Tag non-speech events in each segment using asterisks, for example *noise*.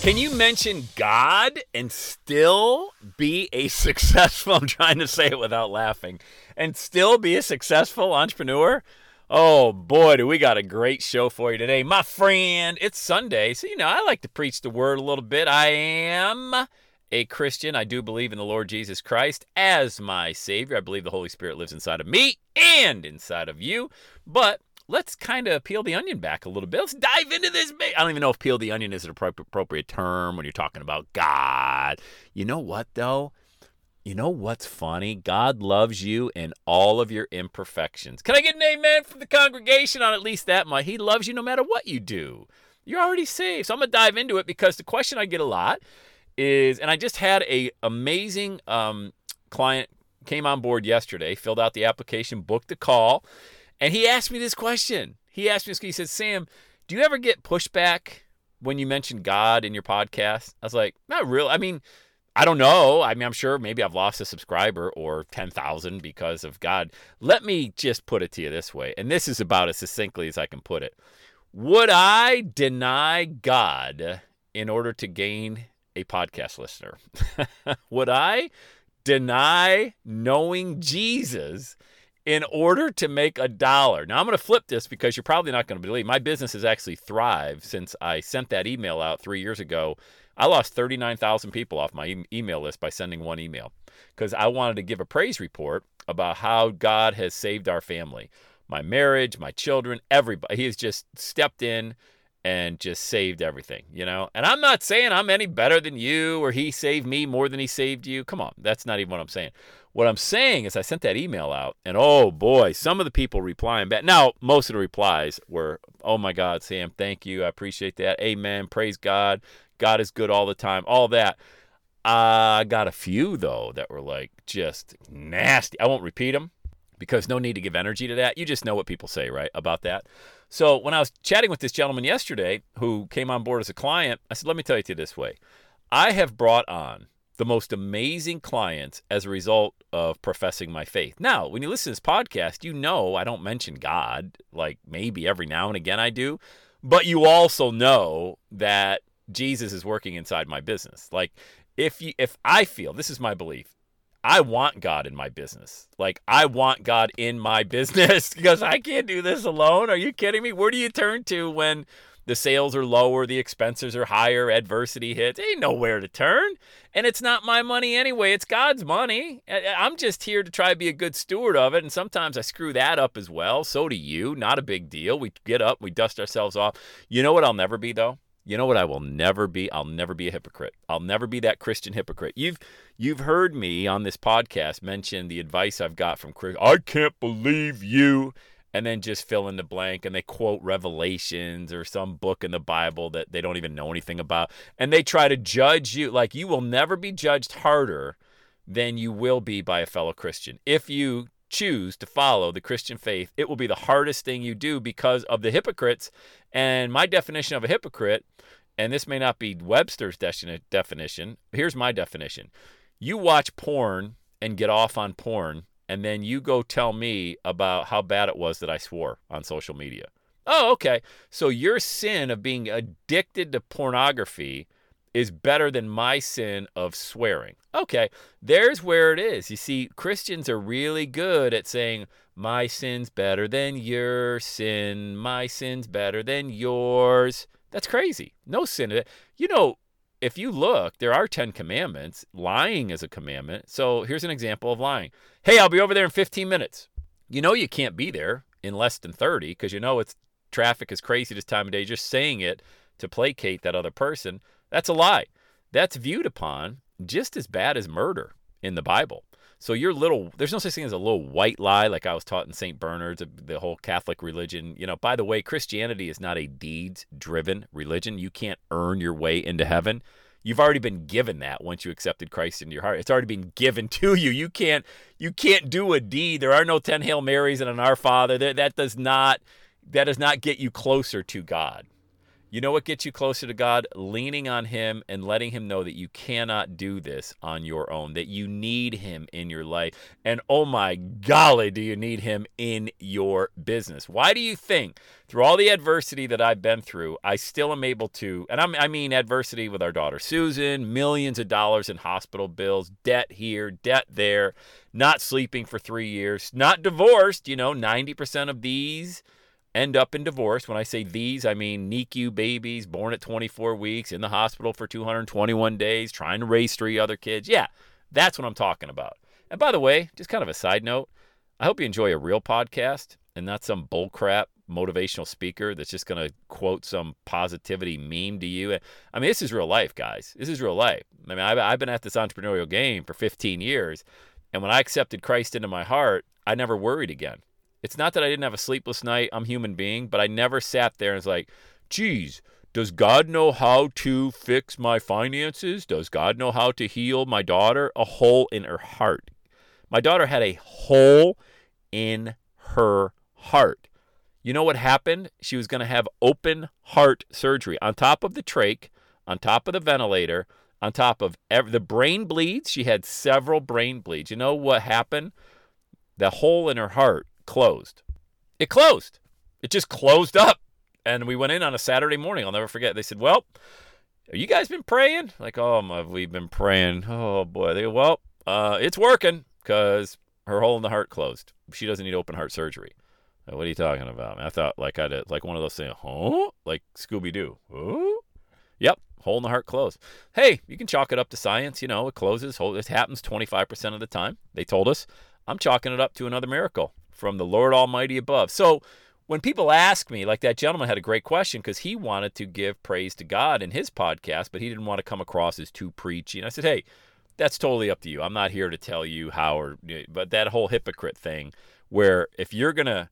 Can you mention God and still be a *laughs* successful, I'm trying to say it without laughing, and still be a successful entrepreneur? Oh boy, do we got a great show for you today. My friend, it's Sunday, so you know, I like to preach the word a little bit. I am a Christian. I do believe in the Lord Jesus Christ as my Savior. I believe the Holy Spirit lives inside of me and inside of you. But let's kind of peel the onion back a little bit. Let's dive into this. I don't even know if peel the onion is an appropriate term when you're talking about God. You know what, though? You know what's funny? God loves you in all of your imperfections. Can I get an amen from the congregation on at least that much? He loves you no matter what you do. You're already saved. So I'm going to dive into it because the question I get a lot is, and I just had a amazing um, client came on board yesterday, filled out the application, booked the call, and he asked me this question. He asked me this. He said, "Sam, do you ever get pushback when you mention God in your podcast?" I was like, "Not really. I mean." I don't know. I mean, I'm sure maybe I've lost a subscriber or 10,000 because of God. Let me just put it to you this way, and this is about as succinctly as I can put it. Would I deny God in order to gain a podcast listener? *laughs* Would I deny knowing Jesus in order to make a dollar? Now, I'm going to flip this because you're probably not going to believe my business has actually thrived since I sent that email out three years ago. I lost 39,000 people off my e- email list by sending one email because I wanted to give a praise report about how God has saved our family, my marriage, my children, everybody. He has just stepped in and just saved everything, you know? And I'm not saying I'm any better than you or he saved me more than he saved you. Come on, that's not even what I'm saying. What I'm saying is I sent that email out and oh boy, some of the people replying back. Now, most of the replies were, "Oh my god, Sam, thank you. I appreciate that. Amen. Praise God. God is good all the time." All that. I got a few though that were like just nasty. I won't repeat them because no need to give energy to that. You just know what people say, right, about that. So when I was chatting with this gentleman yesterday who came on board as a client, I said, let me tell you this way. I have brought on the most amazing clients as a result of professing my faith. Now, when you listen to this podcast, you know I don't mention God, like maybe every now and again I do, but you also know that Jesus is working inside my business. Like if you if I feel, this is my belief, I want God in my business. Like I want God in my *laughs* business because I can't do this alone. Are you kidding me? Where do you turn to when the sales are lower, the expenses are higher, adversity hits? Ain't nowhere to turn. And it's not my money anyway. It's God's money. I'm just here to try to be a good steward of it. And sometimes I screw that up as well. So do you. Not a big deal. We get up, we dust ourselves off. You know what I'll never be though? You know what I will never be? I'll never be a hypocrite. I'll never be that Christian hypocrite. You've you've heard me on this podcast mention the advice I've got from Chris. I can't believe you and then just fill in the blank and they quote revelations or some book in the bible that they don't even know anything about and they try to judge you. Like you will never be judged harder than you will be by a fellow christian. If you choose to follow the christian faith it will be the hardest thing you do because of the hypocrites. And my definition of a hypocrite and this may not be webster's definition here's my definition. You watch porn and get off on porn and then you go tell me about how bad it was that I swore on social media. Oh, okay. So your sin of being addicted to pornography is better than my sin of swearing. Okay, there's where it is. You see, Christians are really good at saying, my sin's better than your sin, my sin's better than yours. That's crazy. No sin. You know, if you look, there are 10 commandments. Lying is a commandment. So here's an example of lying. Hey, I'll be over there in 15 minutes. You know you can't be there in less than 30 because you know it's traffic is crazy this time of day. Just saying it to placate that other person, that's a lie. That's viewed upon just as bad as murder in the Bible. So your little, there's no such thing as a little white lie like I was taught in St. Bernard's, the whole Catholic religion. You know, by the way, Christianity is not a deeds driven religion. You can't earn your way into heaven. You've already been given that once you accepted Christ into your heart. It's already been given *laughs* to you. You can't you can't do a deed. There are no 10 Hail Marys and an Our Father. That, that does not that does not get you closer to God. You know what gets you closer to God? Leaning on Him and letting Him know that you cannot do this on your own, that you need Him in your life. And oh my golly, do you need Him in your business? Why do you think, through all the adversity that I've been through, I still am able to, and I'm, I mean adversity with our daughter Susan, millions of dollars in hospital bills, debt here, debt there, not sleeping for three years, not divorced, you know, 90% of these end up in divorce. When I say these, I mean NICU babies born at 24 weeks in the hospital for 221 days, trying to raise three other kids. Yeah, that's what I'm talking about. And by the way, just kind of a side note, I hope you enjoy a real podcast and not some bullcrap motivational speaker that's just going to quote some positivity meme to you. I mean, this is real life, guys. This is real life. I mean, I've, I've been at this entrepreneurial game for 15 years. And when I accepted Christ into my heart, I never worried again. It's not that I didn't have a sleepless night. I'm human being, but I never sat there and was like, geez, does God know how to fix my finances? Does God know how to heal my daughter? A hole in her heart. My daughter had a hole in her heart. You know what happened? She was going to have open heart surgery on top of the trach, on top of the ventilator, on top of the brain bleeds. She had several brain bleeds. You know what happened? The hole in her heart closed. It closed. It just closed up. And we went in on a Saturday morning. I'll never forget. They said, Well, you guys been praying? Like, oh, my, we've been praying. Oh, boy. They Well, uh, it's working because her hole in the heart closed. She doesn't need open heart surgery. Like, what are you talking about? I thought like I did, like one of those things, huh? Like Scooby Doo. Yep, hole in the heart closed. Hey, you can chalk it up to science. You know, it closes. It happens 25% of the time. They told us. I'm chalking it up to another miracle from the Lord Almighty above. So when people ask me, like that gentleman had a great question because he wanted to give praise to God in his podcast, but he didn't want to come across as too preachy. And I said, hey, that's totally up to you. I'm not here to tell you how or, but that whole hypocrite thing where if you're going to,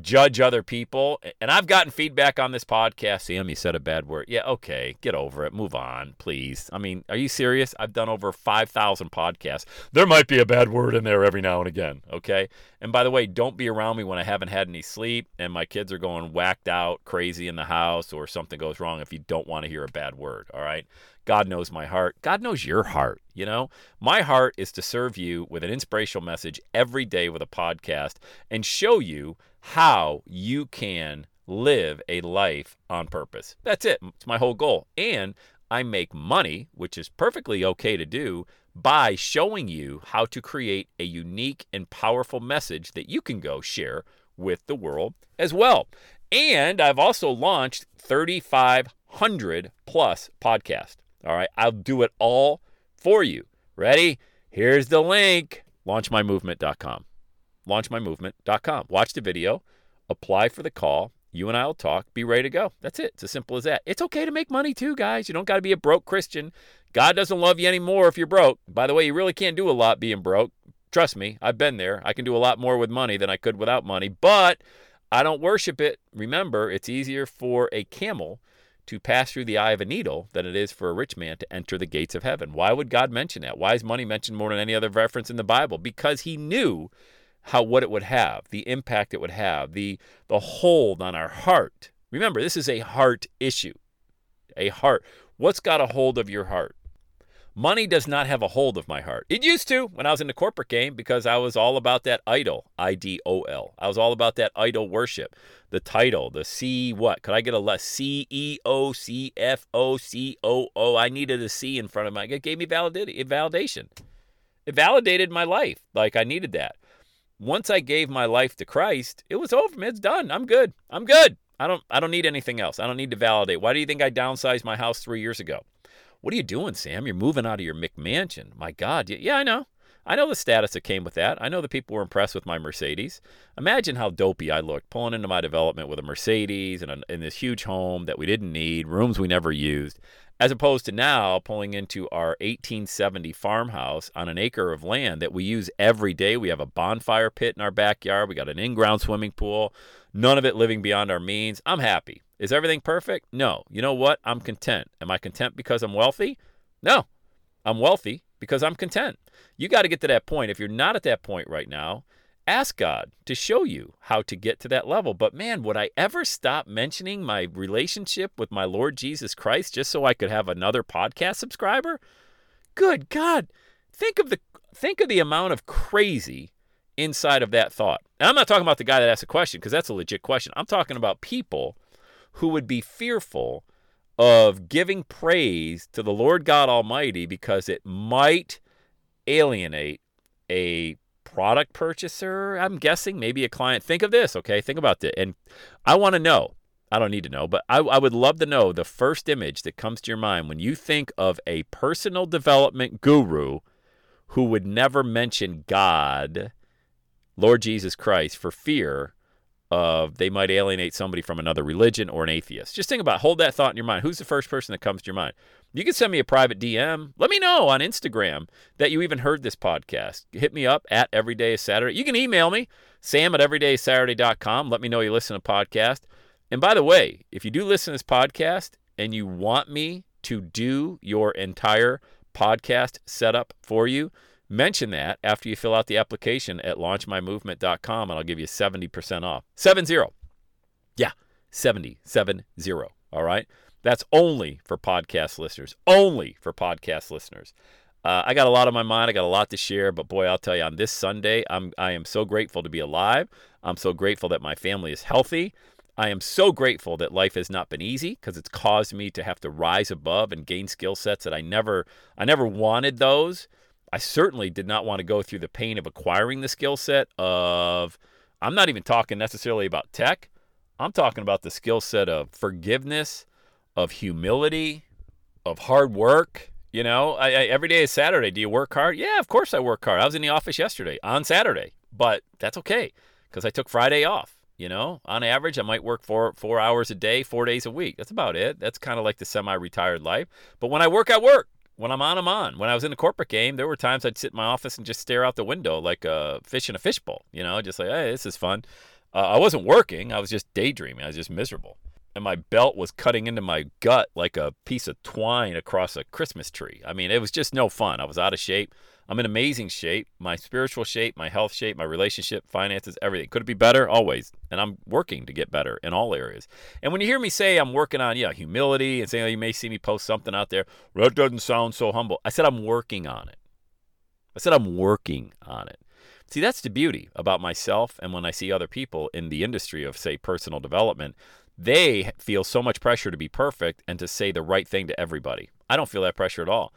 judge other people. And I've gotten feedback on this podcast. Sam, you said a bad word. Yeah, okay, get over it. Move on, please. I mean, are you serious? I've done over 5,000 podcasts. There might be a bad word in there every now and again, okay? And by the way, don't be around me when I haven't had any sleep and my kids are going whacked out, crazy in the house, or something goes wrong if you don't want to hear a bad word, all right? God knows my heart. God knows your heart, you know? My heart is to serve you with an inspirational message every day with a podcast and show you how you can live a life on purpose. That's it. It's my whole goal. And I make money, which is perfectly okay to do, by showing you how to create a unique and powerful message that you can go share with the world as well. And I've also launched 3,500 plus podcasts. All right. I'll do it all for you. Ready? Here's the link launchmymovement.com. Launchmymovement.com. Watch the video, apply for the call. You and I will talk. Be ready to go. That's it. It's as simple as that. It's okay to make money too, guys. You don't got to be a broke Christian. God doesn't love you anymore if you're broke. By the way, you really can't do a lot being broke. Trust me, I've been there. I can do a lot more with money than I could without money, but I don't worship it. Remember, it's easier for a camel to pass through the eye of a needle than it is for a rich man to enter the gates of heaven. Why would God mention that? Why is money mentioned more than any other reference in the Bible? Because he knew how what it would have, the impact it would have, the the hold on our heart. Remember, this is a heart issue. A heart. What's got a hold of your heart? Money does not have a hold of my heart. It used to when I was in the corporate game because I was all about that idol, I D O L. I was all about that idol worship. The title, the C what? Could I get a less C E O C F O C O O? I needed a C in front of my. It gave me validation. It validated my life. Like I needed that. Once I gave my life to Christ, it was over. It's done. I'm good. I'm good. I don't. I don't need anything else. I don't need to validate. Why do you think I downsized my house three years ago? What are you doing, Sam? You're moving out of your McMansion. My God. Yeah, I know. I know the status that came with that. I know the people were impressed with my Mercedes. Imagine how dopey I looked pulling into my development with a Mercedes and, in this huge home that we didn't need, rooms we never used, as opposed to now pulling into our 1870 farmhouse on an acre of land that we use every day. We have a bonfire pit in our backyard, we got an in ground swimming pool, none of it living beyond our means. I'm happy. Is everything perfect? No. You know what? I'm content. Am I content because I'm wealthy? No. I'm wealthy because I'm content. You got to get to that point. If you're not at that point right now, ask God to show you how to get to that level. But man, would I ever stop mentioning my relationship with my Lord Jesus Christ just so I could have another podcast subscriber? Good God. Think of the think of the amount of crazy inside of that thought. And I'm not talking about the guy that asked a question because that's a legit question. I'm talking about people who would be fearful of giving praise to the Lord God Almighty because it might alienate a product purchaser. I'm guessing maybe a client. Think of this, okay? Think about this. And I want to know. I don't need to know, but I, I would love to know the first image that comes to your mind when you think of a personal development guru who would never mention God, Lord Jesus Christ, for fear of they might alienate somebody from another religion or an atheist. Just think about hold that thought in your mind. Who's the first person that comes to your mind? You can send me a private DM. Let me know on Instagram that you even heard this podcast. Hit me up at Everyday Saturday. You can email me, sam at everydaysaturday.com. Let me know you listen to podcast. And by the way, if you do listen to this podcast and you want me to do your entire podcast setup for you, Mention that after you fill out the application at launchmymovement.com and I'll give you 70% off. 70. Yeah, 70, 70. All right. That's only for podcast listeners. Only for podcast listeners. Uh, I got a lot on my mind. I got a lot to share, but boy, I'll tell you, on this Sunday, I'm I am so grateful to be alive. I'm so grateful that my family is healthy. I am so grateful that life has not been easy because it's caused me to have to rise above and gain skill sets that I never I never wanted those. I certainly did not want to go through the pain of acquiring the skill set of I'm not even talking necessarily about tech. I'm talking about the skill set of forgiveness, of humility, of hard work. You know, I, I, every day is Saturday. Do you work hard? Yeah, of course I work hard. I was in the office yesterday on Saturday, but that's okay because I took Friday off. You know, on average, I might work four four hours a day, four days a week. That's about it. That's kind of like the semi-retired life. But when I work, I work. When I'm on, I'm on. When I was in the corporate game, there were times I'd sit in my office and just stare out the window like a fish in a fishbowl, you know, just like, hey, this is fun. Uh, I wasn't working, I was just daydreaming. I was just miserable. And my belt was cutting into my gut like a piece of twine across a Christmas tree. I mean, it was just no fun. I was out of shape. I'm in amazing shape. My spiritual shape, my health shape, my relationship, finances, everything. Could it be better? Always. And I'm working to get better in all areas. And when you hear me say I'm working on, yeah, humility and saying oh, you may see me post something out there, that doesn't sound so humble. I said I'm working on it. I said I'm working on it. See, that's the beauty about myself and when I see other people in the industry of, say, personal development, they feel so much pressure to be perfect and to say the right thing to everybody. I don't feel that pressure at all.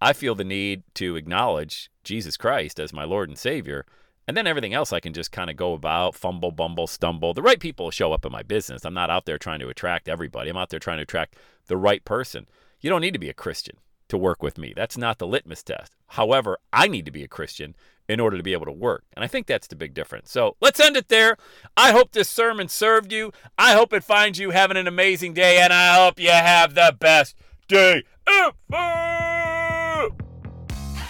I feel the need to acknowledge Jesus Christ as my Lord and Savior. And then everything else I can just kind of go about, fumble, bumble, stumble. The right people show up in my business. I'm not out there trying to attract everybody. I'm out there trying to attract the right person. You don't need to be a Christian to work with me. That's not the litmus test. However, I need to be a Christian in order to be able to work. And I think that's the big difference. So let's end it there. I hope this sermon served you. I hope it finds you having an amazing day, and I hope you have the best day ever.